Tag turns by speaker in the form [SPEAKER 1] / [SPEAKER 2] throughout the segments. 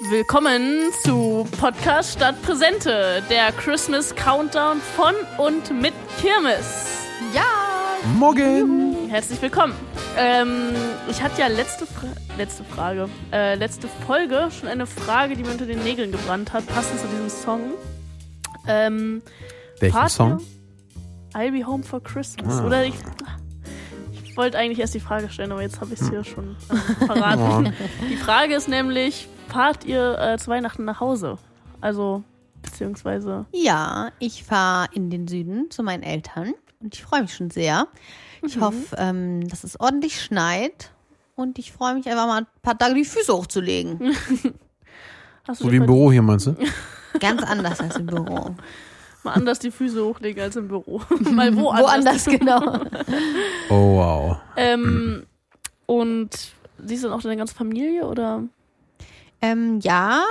[SPEAKER 1] Willkommen zu Podcast statt Präsente, der Christmas Countdown von und mit Kirmes.
[SPEAKER 2] Ja!
[SPEAKER 3] Morgen!
[SPEAKER 1] Herzlich willkommen. Ähm, ich hatte ja letzte, Fra letzte Frage, äh, letzte Folge schon eine Frage, die mir unter den Nägeln gebrannt hat, passend zu diesem Song. Ähm,
[SPEAKER 3] Welchen
[SPEAKER 1] fahrt
[SPEAKER 3] Song?
[SPEAKER 1] I'll be home for Christmas.
[SPEAKER 3] Ah.
[SPEAKER 1] Oder ich, ich wollte eigentlich erst die Frage stellen, aber jetzt habe ich es hier schon äh, verraten. Die Frage ist nämlich, fahrt ihr äh, zu Weihnachten nach Hause? Also, beziehungsweise,
[SPEAKER 2] Ja, ich fahre in den Süden zu meinen Eltern und ich freue mich schon sehr. Ich hoffe, ähm, dass es ordentlich schneit und ich freue mich einfach mal ein paar Tage die Füße hochzulegen.
[SPEAKER 1] hast du
[SPEAKER 3] So wie im Büro hier, meinst du?
[SPEAKER 2] Ganz anders als im Büro.
[SPEAKER 1] mal anders die Füße hochlegen als im Büro? mal woanders.
[SPEAKER 2] Woanders, genau.
[SPEAKER 3] Oh, wow.
[SPEAKER 1] Ähm, und siehst du dann auch deine ganze Familie oder?
[SPEAKER 2] Ähm, ja,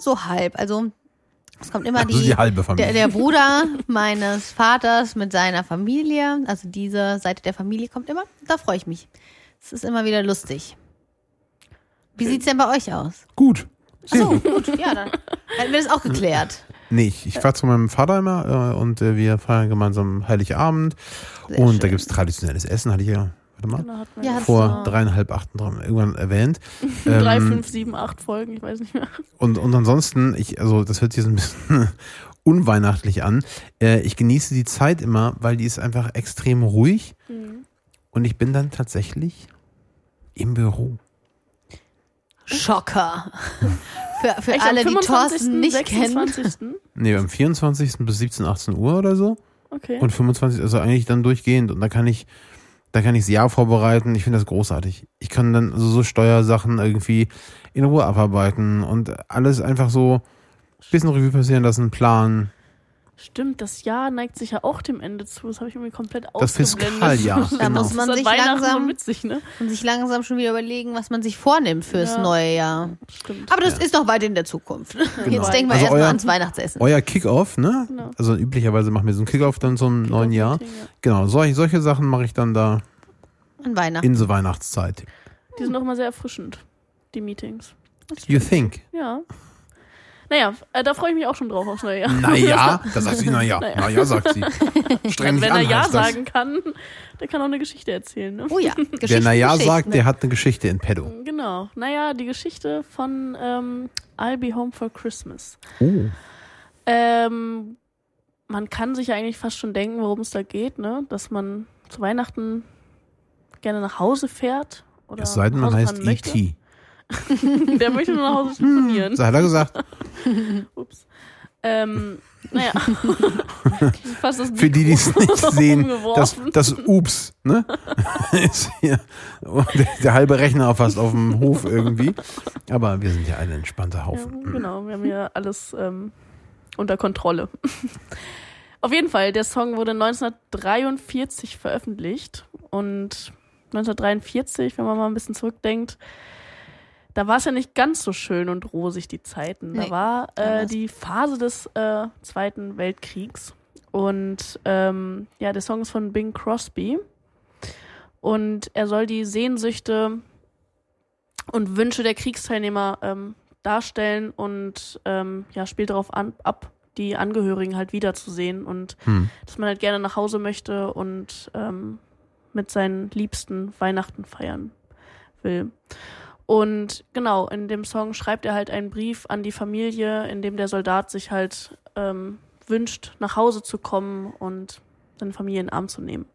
[SPEAKER 2] so halb. Also es kommt immer
[SPEAKER 3] ist
[SPEAKER 2] die,
[SPEAKER 3] die halbe
[SPEAKER 2] der,
[SPEAKER 3] Familie.
[SPEAKER 2] der Bruder meines Vaters mit seiner Familie, also diese Seite der Familie kommt immer. Da freue ich mich. Es ist immer wieder lustig. Wie sieht's denn bei euch aus?
[SPEAKER 3] Gut.
[SPEAKER 2] Ach so, gut, ja, dann hätten wir das auch geklärt.
[SPEAKER 3] Nee, ich, ich fahre zu meinem Vater immer äh, und äh, wir feiern gemeinsam Heiligabend.
[SPEAKER 2] Sehr
[SPEAKER 3] und da
[SPEAKER 2] schön.
[SPEAKER 3] gibt's traditionelles Essen, hatte ich ja, warte mal,
[SPEAKER 1] Genau,
[SPEAKER 2] Ja,
[SPEAKER 3] vor dreieinhalb, acht irgendwann erwähnt.
[SPEAKER 1] drei,
[SPEAKER 3] Ähm,
[SPEAKER 1] fünf, sieben, acht Folgen, ich weiß nicht mehr.
[SPEAKER 3] Und, und ansonsten, ich, also das hört sich so ein bisschen unweihnachtlich an. Äh, ich genieße die Zeit immer, weil die ist einfach extrem ruhig
[SPEAKER 1] Mhm.
[SPEAKER 3] und ich bin dann tatsächlich im Büro.
[SPEAKER 2] Schocker. Für, für
[SPEAKER 1] Echt,
[SPEAKER 2] alle,
[SPEAKER 1] am
[SPEAKER 2] die Thorsten nicht kennen.
[SPEAKER 1] 26.
[SPEAKER 3] Nee, am 24. bis 17, 18 Uhr oder so.
[SPEAKER 1] Okay.
[SPEAKER 3] Und 25, also eigentlich dann durchgehend. Und da kann ich, da kann ich das Jahr vorbereiten. Ich finde das großartig. Ich kann dann also so Steuersachen irgendwie in Ruhe abarbeiten und alles einfach so ein bisschen Revue passieren lassen, planen.
[SPEAKER 1] Stimmt, das Jahr neigt sich ja auch dem Ende zu. Das habe ich irgendwie komplett
[SPEAKER 3] Das
[SPEAKER 1] ausgeblendet.
[SPEAKER 3] Fiskaljahr,
[SPEAKER 1] Das
[SPEAKER 3] Da
[SPEAKER 2] muss
[SPEAKER 1] ist
[SPEAKER 2] man
[SPEAKER 1] an
[SPEAKER 2] sich langsam-
[SPEAKER 1] so witzig, ne?
[SPEAKER 2] Und sich langsam schon wieder überlegen, was man sich vornimmt fürs
[SPEAKER 1] Ja.
[SPEAKER 2] neue Jahr.
[SPEAKER 1] Stimmt.
[SPEAKER 2] Aber das ist noch weit in der Zukunft. Jetzt denken wir
[SPEAKER 3] Also
[SPEAKER 2] erstmal ans Weihnachtsessen.
[SPEAKER 3] Euer Kickoff, ne?
[SPEAKER 1] Genau.
[SPEAKER 3] Also üblicherweise machen wir so einen Kickoff dann zum neuen Jahr.
[SPEAKER 1] Meeting, ja.
[SPEAKER 3] Genau, solche, solche Sachen mache ich dann da
[SPEAKER 2] An Weihnachten.
[SPEAKER 3] in so Weihnachtszeit.
[SPEAKER 1] Die sind auch immer sehr erfrischend, die Meetings.
[SPEAKER 3] You think?
[SPEAKER 1] Ja. Naja, äh, da freue ich mich auch schon drauf aufs neue Jahr.
[SPEAKER 3] Naja, da sagt sie, naja.
[SPEAKER 1] Naja.
[SPEAKER 3] Naja, sagt sie. Streng
[SPEAKER 1] wenn
[SPEAKER 3] an,
[SPEAKER 1] er Ja sagen kann, der kann auch eine Geschichte erzählen, ne?
[SPEAKER 2] Oh ja,
[SPEAKER 3] Wer
[SPEAKER 2] Geschichten,
[SPEAKER 3] naja sagt, der hat eine Geschichte in petto.
[SPEAKER 1] Genau. Naja, die Geschichte von ähm, I'll Be Home for Christmas.
[SPEAKER 3] Oh.
[SPEAKER 1] Ähm, man kann sich ja eigentlich fast schon denken, worum es da geht, ne? Dass man zu Weihnachten gerne nach Hause fährt. Oder
[SPEAKER 3] Es sei denn, man heißt. E.T.
[SPEAKER 1] Der möchte nur nach Hause telefonieren.
[SPEAKER 3] Das hat er gesagt.
[SPEAKER 1] Ups. Ähm, naja.
[SPEAKER 3] Für die, die es nicht sehen, das, das Ups, ne? Ist hier der, der halbe Rechner fast auf dem Hof irgendwie. Aber wir sind ja ein entspannter
[SPEAKER 1] Ja,
[SPEAKER 3] Haufen.
[SPEAKER 1] genau, wir haben ja alles ähm, unter Kontrolle. Auf jeden Fall, der Song wurde 1943 veröffentlicht und 1943, wenn man mal ein bisschen zurückdenkt, da war es ja nicht ganz so schön und rosig, die Zeiten. Da
[SPEAKER 2] Nee,
[SPEAKER 1] war
[SPEAKER 2] da
[SPEAKER 1] äh,
[SPEAKER 2] war's-
[SPEAKER 1] die Phase des äh, Zweiten Weltkriegs. Und ähm, ja, der Song ist von Bing Crosby. Und er soll die Sehnsüchte und Wünsche der Kriegsteilnehmer ähm, darstellen und ähm, ja, spielt darauf an, ab, die Angehörigen halt wiederzusehen und
[SPEAKER 3] Hm.
[SPEAKER 1] dass man halt gerne nach Hause möchte und ähm, mit seinen Liebsten Weihnachten feiern will. Und genau, in dem Song schreibt er halt einen Brief an die Familie, in dem der Soldat sich halt ähm, wünscht, nach Hause zu kommen und seine Familie in den Arm zu nehmen.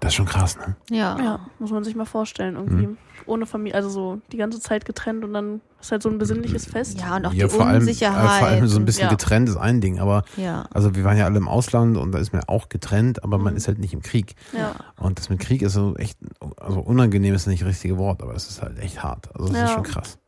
[SPEAKER 3] Das ist schon krass, ne?
[SPEAKER 2] Ja.
[SPEAKER 1] Ja, muss man sich mal vorstellen, irgendwie.
[SPEAKER 3] Mhm.
[SPEAKER 1] Ohne Familie, also so die ganze Zeit getrennt und dann ist halt so ein besinnliches Fest.
[SPEAKER 2] Ja, und auch
[SPEAKER 3] ja,
[SPEAKER 2] die
[SPEAKER 3] vor allem, äh,
[SPEAKER 2] Unsicherheit.
[SPEAKER 3] vor allem so ein bisschen
[SPEAKER 1] Ja.
[SPEAKER 3] getrennt ist ein Ding, aber
[SPEAKER 2] ja.
[SPEAKER 3] also wir waren ja alle im Ausland und da ist man auch getrennt, aber man
[SPEAKER 1] Mhm.
[SPEAKER 3] ist halt nicht im Krieg.
[SPEAKER 1] Ja.
[SPEAKER 3] Und das mit Krieg ist so echt, also unangenehm ist nicht das richtige Wort, aber es ist halt echt hart. Also das
[SPEAKER 1] Ja.
[SPEAKER 3] ist schon krass.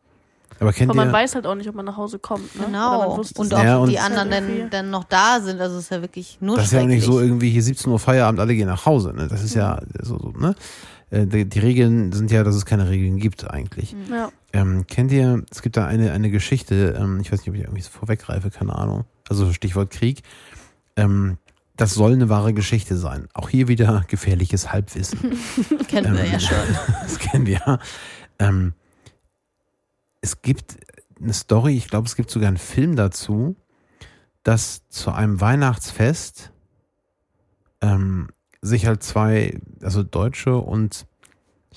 [SPEAKER 3] Aber kennt
[SPEAKER 1] Aber man
[SPEAKER 3] ihr,
[SPEAKER 1] weiß halt auch nicht, ob man nach Hause kommt. Ne?
[SPEAKER 2] Genau. Und
[SPEAKER 1] nicht.
[SPEAKER 3] Ja, und-
[SPEAKER 2] die anderen dann, dann noch da sind. Also es ist ja wirklich nur
[SPEAKER 3] das ist ja auch nicht so irgendwie hier 17 Uhr Feierabend, alle gehen nach Hause. Ne? Das ist ja so, so ne? Äh, Die, die Regeln sind ja, dass es keine Regeln gibt eigentlich.
[SPEAKER 1] Ja.
[SPEAKER 3] Ähm, kennt ihr, es gibt da eine, eine Geschichte, ähm, ich weiß nicht, ob ich irgendwie so vorweggreife, keine Ahnung. Also Stichwort Krieg. Ähm, das soll eine wahre Geschichte sein. Auch hier wieder gefährliches Halbwissen.
[SPEAKER 2] Kennen wir
[SPEAKER 3] Ähm,
[SPEAKER 2] ja schon.
[SPEAKER 3] das kennen wir. Ähm, es gibt eine Story, ich glaube, es gibt sogar einen Film dazu, dass zu einem Weihnachtsfest ähm, sich halt zwei, also Deutsche und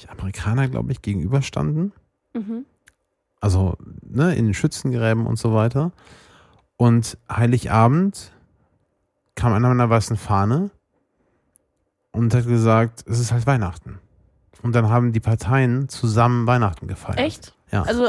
[SPEAKER 3] Amerikaner, glaube ich, gegenüberstanden.
[SPEAKER 1] Mhm.
[SPEAKER 3] Also ne, in den Schützengräben und so weiter. Und Heiligabend kam einer mit einer weißen Fahne und hat gesagt, es ist halt Weihnachten. Und dann haben die Parteien zusammen Weihnachten gefeiert.
[SPEAKER 1] Echt?
[SPEAKER 3] Ja.
[SPEAKER 1] Also,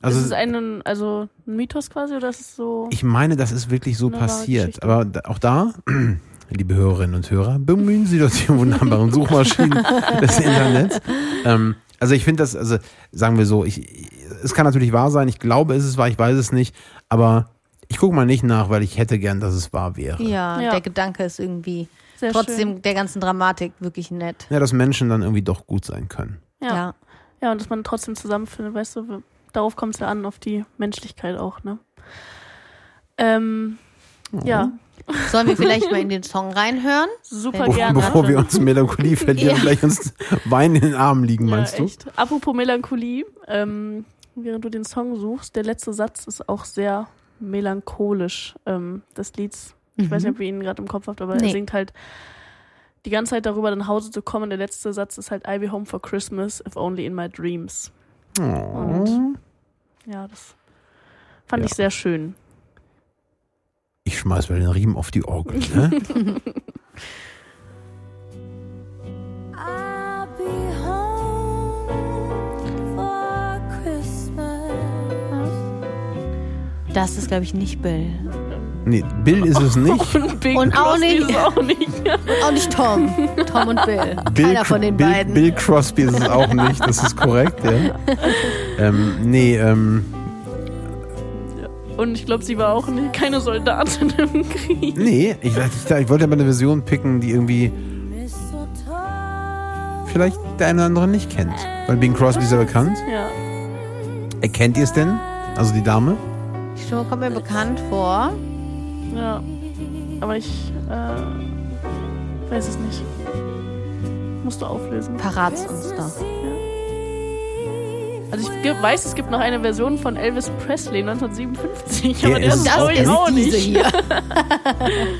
[SPEAKER 3] Also
[SPEAKER 1] ist es ein, also ein Mythos quasi oder ist es so?
[SPEAKER 3] ich meine, das ist wirklich so passiert.
[SPEAKER 1] Geschichte.
[SPEAKER 3] Aber auch da, liebe Hörerinnen und Hörer, bemühen Sie doch die wunderbaren Suchmaschinen des Internets. Ähm, also ich finde das, also sagen wir so, ich, es kann natürlich wahr sein, ich glaube, es ist wahr, ich weiß es nicht, aber ich gucke mal nicht nach, weil ich hätte gern, dass es wahr wäre.
[SPEAKER 2] Ja,
[SPEAKER 1] Ja.
[SPEAKER 2] der Gedanke ist irgendwie
[SPEAKER 1] Sehr
[SPEAKER 2] trotzdem
[SPEAKER 1] schön.
[SPEAKER 2] der ganzen Dramatik wirklich nett.
[SPEAKER 3] Ja, dass Menschen dann irgendwie doch gut sein können.
[SPEAKER 1] Ja.
[SPEAKER 2] ja.
[SPEAKER 1] Ja. und dass man trotzdem zusammenfindet, weißt du, darauf kommt es ja an, auf die Menschlichkeit auch, ne? Ähm, Ja,
[SPEAKER 2] Sollen wir vielleicht mal in den Song reinhören?
[SPEAKER 1] super
[SPEAKER 2] Be-
[SPEAKER 1] gerne.
[SPEAKER 3] Bevor wir uns in Melancholie verlieren
[SPEAKER 2] Ja.
[SPEAKER 3] und gleich uns Wein in den Armen liegen, meinst
[SPEAKER 1] ja,
[SPEAKER 3] du?
[SPEAKER 1] echt. Apropos Melancholie, ähm, während du den Song suchst, der letzte Satz ist auch sehr melancholisch ähm, des Lieds. Ich weiß nicht, ob ihr ihn gerade im Kopf habt, aber
[SPEAKER 2] Nee.
[SPEAKER 1] er singt halt die ganze Zeit darüber, nach Hause zu kommen. Der letzte Satz ist halt I'll be home for Christmas, if only in my dreams.
[SPEAKER 3] Oh.
[SPEAKER 1] Und ja, das fand
[SPEAKER 3] Ja.
[SPEAKER 1] ich sehr schön.
[SPEAKER 3] Ich schmeiß mal den Riemen auf die Orgel. Ne?
[SPEAKER 4] I'll be home for Christmas.
[SPEAKER 2] Das ist, glaube ich, nicht Bill.
[SPEAKER 3] Nee, Bill ist es nicht.
[SPEAKER 1] Und, Bing
[SPEAKER 2] Und auch nicht-
[SPEAKER 1] ist auch nicht.
[SPEAKER 2] Auch nicht Tom. Tom und Bill.
[SPEAKER 3] Bill,
[SPEAKER 2] Keiner von den
[SPEAKER 3] Bill,
[SPEAKER 2] beiden.
[SPEAKER 3] Bill Crosby ist es auch nicht, das ist korrekt, ja. ähm, nee, ähm,
[SPEAKER 1] Und ich glaube, sie war auch nicht, keine Soldatin im Krieg.
[SPEAKER 3] nee, ich, ich, ich wollte aber eine Version picken, die irgendwie vielleicht der eine oder andere nicht kennt. Weil Bing Crosby ist ja bekannt.
[SPEAKER 1] Ja.
[SPEAKER 3] Erkennt ihr es denn? Also die Dame?
[SPEAKER 2] Die Stimme kommt mir bekannt vor.
[SPEAKER 1] Ja. Aber ich äh, weiß es nicht. Musst du auflösen.
[SPEAKER 2] Verrat's uns doch.
[SPEAKER 1] Also ich weiß, es gibt noch eine Version von Elvis Presley 1957, aber
[SPEAKER 3] Ja,
[SPEAKER 1] der
[SPEAKER 3] ist auch
[SPEAKER 1] ich
[SPEAKER 3] nicht
[SPEAKER 1] auch
[SPEAKER 2] diese
[SPEAKER 1] nicht.
[SPEAKER 2] hier.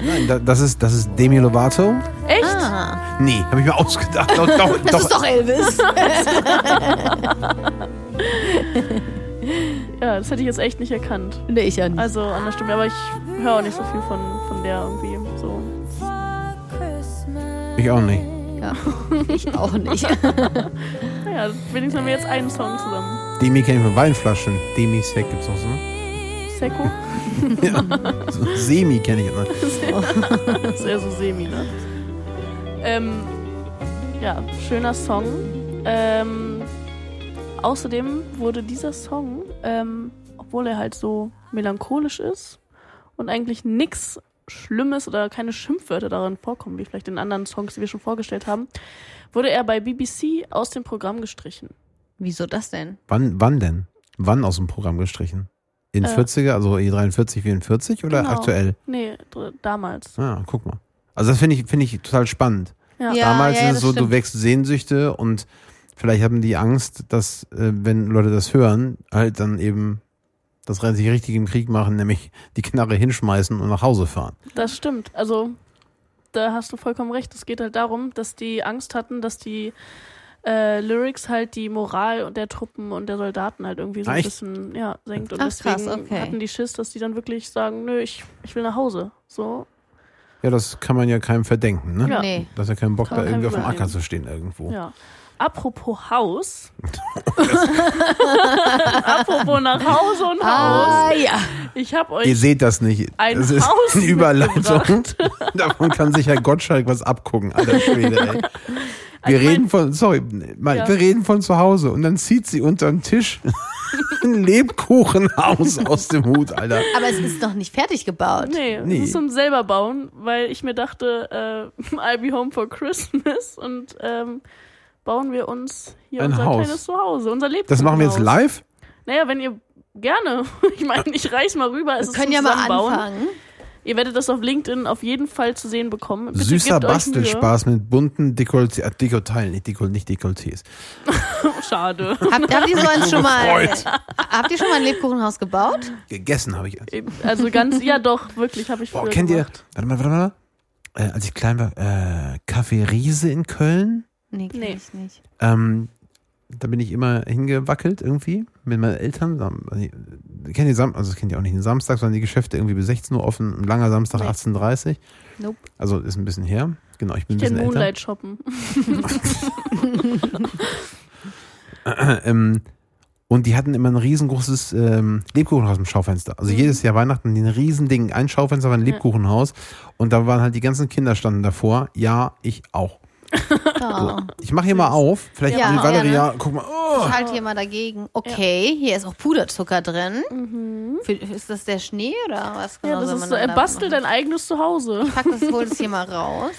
[SPEAKER 3] Nein, da, das ist, das ist Demi Lovato.
[SPEAKER 1] Echt?
[SPEAKER 2] Ah,
[SPEAKER 3] Nee, habe ich mir ausgedacht. Doch, doch,
[SPEAKER 2] das
[SPEAKER 3] doch.
[SPEAKER 2] ist doch Elvis.
[SPEAKER 1] Ja, das hätte ich jetzt echt nicht erkannt.
[SPEAKER 2] nee, ich ja nicht.
[SPEAKER 1] Also an der Stimme, aber ich höre auch nicht so viel von, von der irgendwie. So.
[SPEAKER 3] Ich auch nicht.
[SPEAKER 2] Ja, ich auch nicht.
[SPEAKER 1] Naja, wenigstens haben wir jetzt einen Song zusammen.
[SPEAKER 3] Demi kenne ich von Weinflaschen. Demi Sec gibt's auch so, ne?
[SPEAKER 1] Seko?
[SPEAKER 3] Ja. So, Semi kenne ich. Ne?
[SPEAKER 1] Das ist eher so semi, ne? Ähm, ja, schöner Song. Ähm, außerdem wurde dieser Song, ähm, obwohl er halt so melancholisch ist und eigentlich nix Schlimmes oder keine Schimpfwörter darin vorkommen, wie vielleicht in anderen Songs, die wir schon vorgestellt haben, wurde er bei BBC aus dem Programm gestrichen.
[SPEAKER 2] Wieso das denn?
[SPEAKER 3] Wann, wann denn? Wann aus dem Programm gestrichen? In
[SPEAKER 1] Äh.
[SPEAKER 3] 40er, also E43, 44 oder
[SPEAKER 1] Genau.
[SPEAKER 3] aktuell?
[SPEAKER 1] Nee, damals.
[SPEAKER 3] Ah, guck mal. Also das finde ich, finde ich total spannend.
[SPEAKER 1] Ja.
[SPEAKER 2] Ja.
[SPEAKER 3] Damals ist es so, du
[SPEAKER 2] stimmt.
[SPEAKER 3] wächst Sehnsüchte und vielleicht haben die Angst, dass, äh, wenn Leute das hören, halt dann eben das sich richtig im Krieg machen, nämlich die Knarre hinschmeißen und nach Hause fahren.
[SPEAKER 1] Das stimmt. Also, da hast du vollkommen recht. Es geht halt darum, dass die Angst hatten, dass die äh, Lyrics halt die Moral der Truppen und der Soldaten halt irgendwie so ein
[SPEAKER 3] Echt?
[SPEAKER 1] bisschen ja, senkt. Und
[SPEAKER 2] Ach,
[SPEAKER 1] deswegen
[SPEAKER 2] krass, okay.
[SPEAKER 1] hatten die Schiss, dass die dann wirklich sagen, nö, ich, ich will nach Hause. So.
[SPEAKER 3] Ja, das kann man ja keinem verdenken, ne?
[SPEAKER 1] Ja.
[SPEAKER 2] Nee.
[SPEAKER 3] Dass er keinen Bock
[SPEAKER 1] Kann
[SPEAKER 3] da irgendwie auf dem Acker zu stehen irgendwo.
[SPEAKER 1] Ja. Apropos Haus. Apropos nach Hause und Haus.
[SPEAKER 2] Ah, ja.
[SPEAKER 1] Ich habe
[SPEAKER 3] Ihr
[SPEAKER 1] euch
[SPEAKER 3] seht das nicht.
[SPEAKER 1] ein
[SPEAKER 3] das ist
[SPEAKER 1] Haus
[SPEAKER 3] eine Überleitung. Davon kann sich Herr Gottschalk was abgucken, alter Schwede, ey. Wir
[SPEAKER 1] Also
[SPEAKER 3] reden von, sorry, mal,
[SPEAKER 1] Ja.
[SPEAKER 3] wir reden von zu Hause und dann zieht sie unter den Tisch ein Lebkuchenhaus aus dem Hut, Alter.
[SPEAKER 2] Aber es ist noch nicht fertig gebaut.
[SPEAKER 1] Nee,
[SPEAKER 3] Nee.
[SPEAKER 1] das ist zum selber bauen, weil ich mir dachte, äh, I'll be home for Christmas und ähm, bauen wir uns hier
[SPEAKER 3] Ein
[SPEAKER 1] unser
[SPEAKER 3] Haus.
[SPEAKER 1] kleines Zuhause, unser Leben.
[SPEAKER 3] Das machen wir jetzt live?
[SPEAKER 1] Naja, wenn ihr gerne. Ich meine, ich reiß mal rüber. Es
[SPEAKER 2] Wir
[SPEAKER 1] ist
[SPEAKER 2] können ja mal
[SPEAKER 1] Zusammenbauen.
[SPEAKER 2] anfangen.
[SPEAKER 1] Ihr werdet das auf LinkedIn auf jeden Fall zu sehen bekommen. Bitte
[SPEAKER 3] Süßer Bastelspaß mit bunten Dekolletés, äh, Dekolleteilen, nicht, Dekol, nicht Dekolletés.
[SPEAKER 1] Schade.
[SPEAKER 2] Habt, habt ihr so eins schon mal, habt ihr schon mal ein Lebkuchenhaus gebaut?
[SPEAKER 3] Gegessen habe ich. es.
[SPEAKER 1] Also ganz, ja doch, wirklich, habe ich
[SPEAKER 3] Boah, kennt ihr,
[SPEAKER 1] gemacht.
[SPEAKER 3] warte mal, warte mal, äh, als ich klein war, äh, Café Riese in Köln,
[SPEAKER 2] Nee, kenn
[SPEAKER 1] Nee.
[SPEAKER 2] ich nicht.
[SPEAKER 3] ähm, da bin ich immer hingewackelt irgendwie mit meinen Eltern. Kennt ihr Sam also das kennt ihr auch nicht den Samstag, sondern die Geschäfte irgendwie bis 16 Uhr offen, ein langer Samstag
[SPEAKER 1] Nee.
[SPEAKER 3] 18.30 Uhr.
[SPEAKER 2] Nope.
[SPEAKER 3] Also ist ein bisschen her. Genau, ich bin
[SPEAKER 1] Ich
[SPEAKER 3] ein bisschen älter.
[SPEAKER 1] Moonlight shoppen.
[SPEAKER 3] ähm, und die hatten immer ein riesengroßes ähm, Lebkuchenhaus im Schaufenster. Also jedes Jahr Weihnachten ein riesending. Ein Schaufenster war ein
[SPEAKER 1] Ja.
[SPEAKER 3] Lebkuchenhaus. Und da waren halt die ganzen Kinder standen davor. Ja, ich auch.
[SPEAKER 2] Oh.
[SPEAKER 3] Ich mache hier mal auf. Vielleicht
[SPEAKER 2] Ja, gerne.
[SPEAKER 3] ja, guck mal. Oh.
[SPEAKER 2] Ich halte hier mal dagegen. Okay, hier ist auch Puderzucker drin.
[SPEAKER 1] Mhm.
[SPEAKER 2] Ist das der Schnee oder was genau
[SPEAKER 1] Ja, das ist so,
[SPEAKER 2] dann
[SPEAKER 1] äh,
[SPEAKER 2] da
[SPEAKER 1] bastel
[SPEAKER 2] machen?
[SPEAKER 1] dein eigenes Zuhause.
[SPEAKER 2] Pack das, hol das hier mal raus.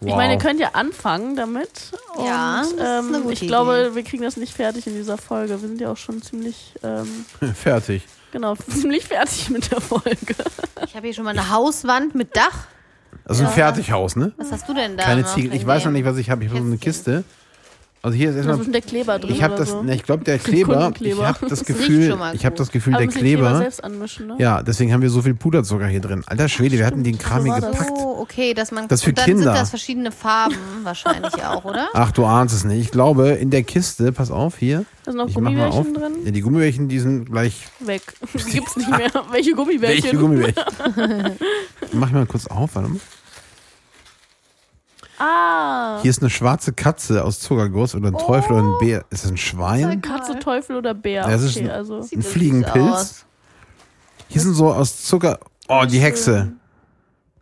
[SPEAKER 3] Wow.
[SPEAKER 1] Ich meine, ihr könnt ja anfangen damit. Und,
[SPEAKER 2] Ja, das ist eine
[SPEAKER 1] ähm, ich
[SPEAKER 2] Idee.
[SPEAKER 1] glaube, wir kriegen das nicht fertig in dieser Folge. Wir sind ja auch schon ziemlich, ähm,
[SPEAKER 3] Fertig.
[SPEAKER 1] genau, ziemlich fertig mit der Folge.
[SPEAKER 2] Ich habe hier schon mal eine Hauswand mit Dach.
[SPEAKER 3] Also ein Fertighaus, ne?
[SPEAKER 2] Was hast du denn da?
[SPEAKER 3] Keine Ziegel. Ich weiß noch nicht, was ich habe. Ich habe so eine? Kiste. Also hier ist
[SPEAKER 1] ist
[SPEAKER 3] erstmal.
[SPEAKER 1] bestimmt der Kleber drin
[SPEAKER 3] Ich habe das,
[SPEAKER 1] so.
[SPEAKER 3] ne, ich glaube der Kleber. Ich habe das Gefühl,
[SPEAKER 2] schon mal
[SPEAKER 3] ich habe das Gefühl, der
[SPEAKER 1] den Kleber selbst anmischen, ne?
[SPEAKER 3] Ja, deswegen haben wir so viel Puderzucker hier drin. Alter Schwede, wir hatten die in Kram hier gepackt.
[SPEAKER 2] Oh, okay, dass man.
[SPEAKER 3] Das ist für
[SPEAKER 2] dann
[SPEAKER 3] Kinder.
[SPEAKER 2] sind das verschiedene Farben wahrscheinlich auch, oder?
[SPEAKER 3] Ach, du ahnst es nicht. Ich glaube, in der Kiste, pass auf, hier.
[SPEAKER 1] Da sind noch. Gummibärchen drin.
[SPEAKER 3] Ja, die Gummibärchen, die sind gleich.
[SPEAKER 1] Weg. Die gibt's nicht mehr. Welche Gummibärchen?
[SPEAKER 3] Welche Gummibärchen? Mach ich mal kurz auf, warte mal.
[SPEAKER 1] Ah.
[SPEAKER 3] Hier ist eine schwarze Katze aus Zuckerguss oder ein Teufel oder ein Bär. Ist das ein Schwein?
[SPEAKER 1] Katze, Teufel oder Bär.
[SPEAKER 3] Ja, es ist
[SPEAKER 1] okay,
[SPEAKER 3] ein-
[SPEAKER 1] also.
[SPEAKER 3] Ein Fliegenpilz? Hier sind so aus Zucker. Oh, die Hexe.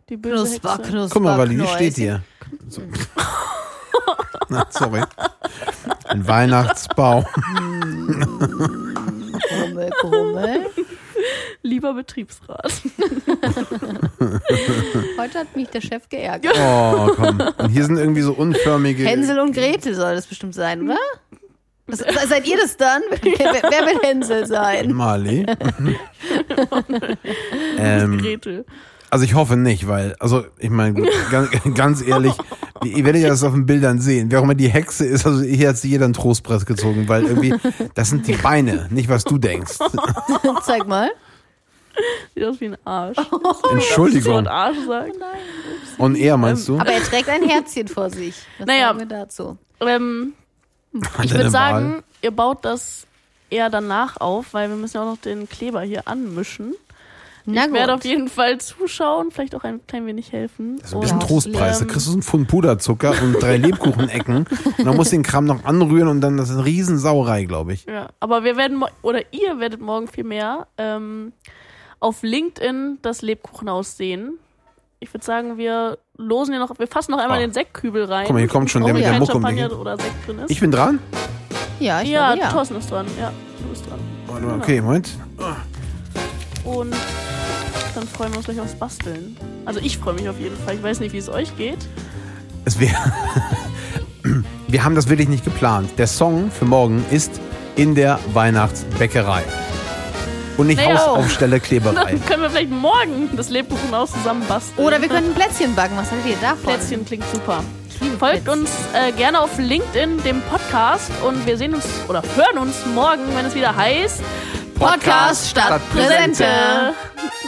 [SPEAKER 1] Die böse
[SPEAKER 2] Knusper,
[SPEAKER 1] Hexe.
[SPEAKER 2] knusper.
[SPEAKER 3] Guck mal, Wally, wie steht hier? So. Na, sorry. Ein Weihnachtsbaum.
[SPEAKER 2] Krummel, krummel.
[SPEAKER 1] Lieber Betriebsrat.
[SPEAKER 2] Heute hat mich der Chef geärgert.
[SPEAKER 3] Oh, komm. Und hier sind irgendwie so unförmige.
[SPEAKER 2] Hänsel und Gretel soll das bestimmt sein, oder? Das, seid ihr das dann? Wer, wer, wer will Hänsel sein?
[SPEAKER 3] Mali. ähm,
[SPEAKER 1] Gretel.
[SPEAKER 3] also ich hoffe nicht, weil, also ich meine, ganz, ganz ehrlich, ihr werdet ja das auf den Bildern sehen. Wer auch immer die Hexe ist, also hier hat sich jeder einen Trostpress gezogen, weil irgendwie, das sind die Beine, nicht was du denkst.
[SPEAKER 2] Zeig mal.
[SPEAKER 1] Sieht aus wie ein Arsch.
[SPEAKER 2] Oh,
[SPEAKER 3] Entschuldigung.
[SPEAKER 1] So ein Arsch sagen.
[SPEAKER 3] Und er, meinst du?
[SPEAKER 2] Aber er trägt ein Herzchen vor sich. Was
[SPEAKER 1] Naja.
[SPEAKER 2] sagen wir dazu?
[SPEAKER 1] Ähm, ich würde sagen,
[SPEAKER 3] Wahl?
[SPEAKER 1] ihr baut das eher danach auf, weil wir müssen ja auch noch den Kleber hier anmischen.
[SPEAKER 2] Na
[SPEAKER 1] ich werde auf jeden Fall zuschauen, vielleicht auch ein klein wenig helfen.
[SPEAKER 3] Das ist ein bisschen
[SPEAKER 1] Und,
[SPEAKER 3] Trostpreis. Da
[SPEAKER 1] ähm,
[SPEAKER 3] kriegst du so einen Pfund Puderzucker und drei Lebkuchenecken. Und dann musst du den Kram noch anrühren und dann das ist eine Riesensauerei, glaube ich.
[SPEAKER 1] Ja, aber wir werden, oder ihr werdet morgen viel mehr ähm, auf LinkedIn das Lebkuchenhaus sehen. Ich würde sagen, wir losen hier noch, wir fassen noch einmal
[SPEAKER 3] Oh.
[SPEAKER 1] den Sektkübel rein.
[SPEAKER 3] Guck mal, hier kommt schon
[SPEAKER 2] Oh,
[SPEAKER 3] der mit
[SPEAKER 2] ja.
[SPEAKER 3] der
[SPEAKER 1] kein
[SPEAKER 3] Mucke um
[SPEAKER 1] Champagner oder Sekt drin ist.
[SPEAKER 3] Ich bin dran?
[SPEAKER 2] Ja, ich
[SPEAKER 1] ja,
[SPEAKER 2] glaube, ja.
[SPEAKER 1] Thorsten ist dran. Ja, du bist dran.
[SPEAKER 3] Warte mal, Okay, Moment.
[SPEAKER 1] Und dann freuen wir uns gleich aufs Basteln. Also ich freue mich auf jeden Fall. Ich weiß nicht, wie es euch geht.
[SPEAKER 3] Es wäre. Wir haben das wirklich nicht geplant. Der Song für morgen ist in der Weihnachtsbäckerei. Und nicht
[SPEAKER 1] Naja.
[SPEAKER 3] Hausaufstelle Kleberei.
[SPEAKER 1] Dann können wir vielleicht morgen das Lebkuchenhaus zusammen basteln.
[SPEAKER 2] Oder wir können Plätzchen backen. Was haltet ihr davon?
[SPEAKER 1] Plätzchen klingt super. Folgt uns äh, gerne auf LinkedIn, dem Podcast. Und wir sehen uns oder hören uns morgen, wenn es wieder heißt
[SPEAKER 2] Podcast statt Präsente.
[SPEAKER 1] Präsente.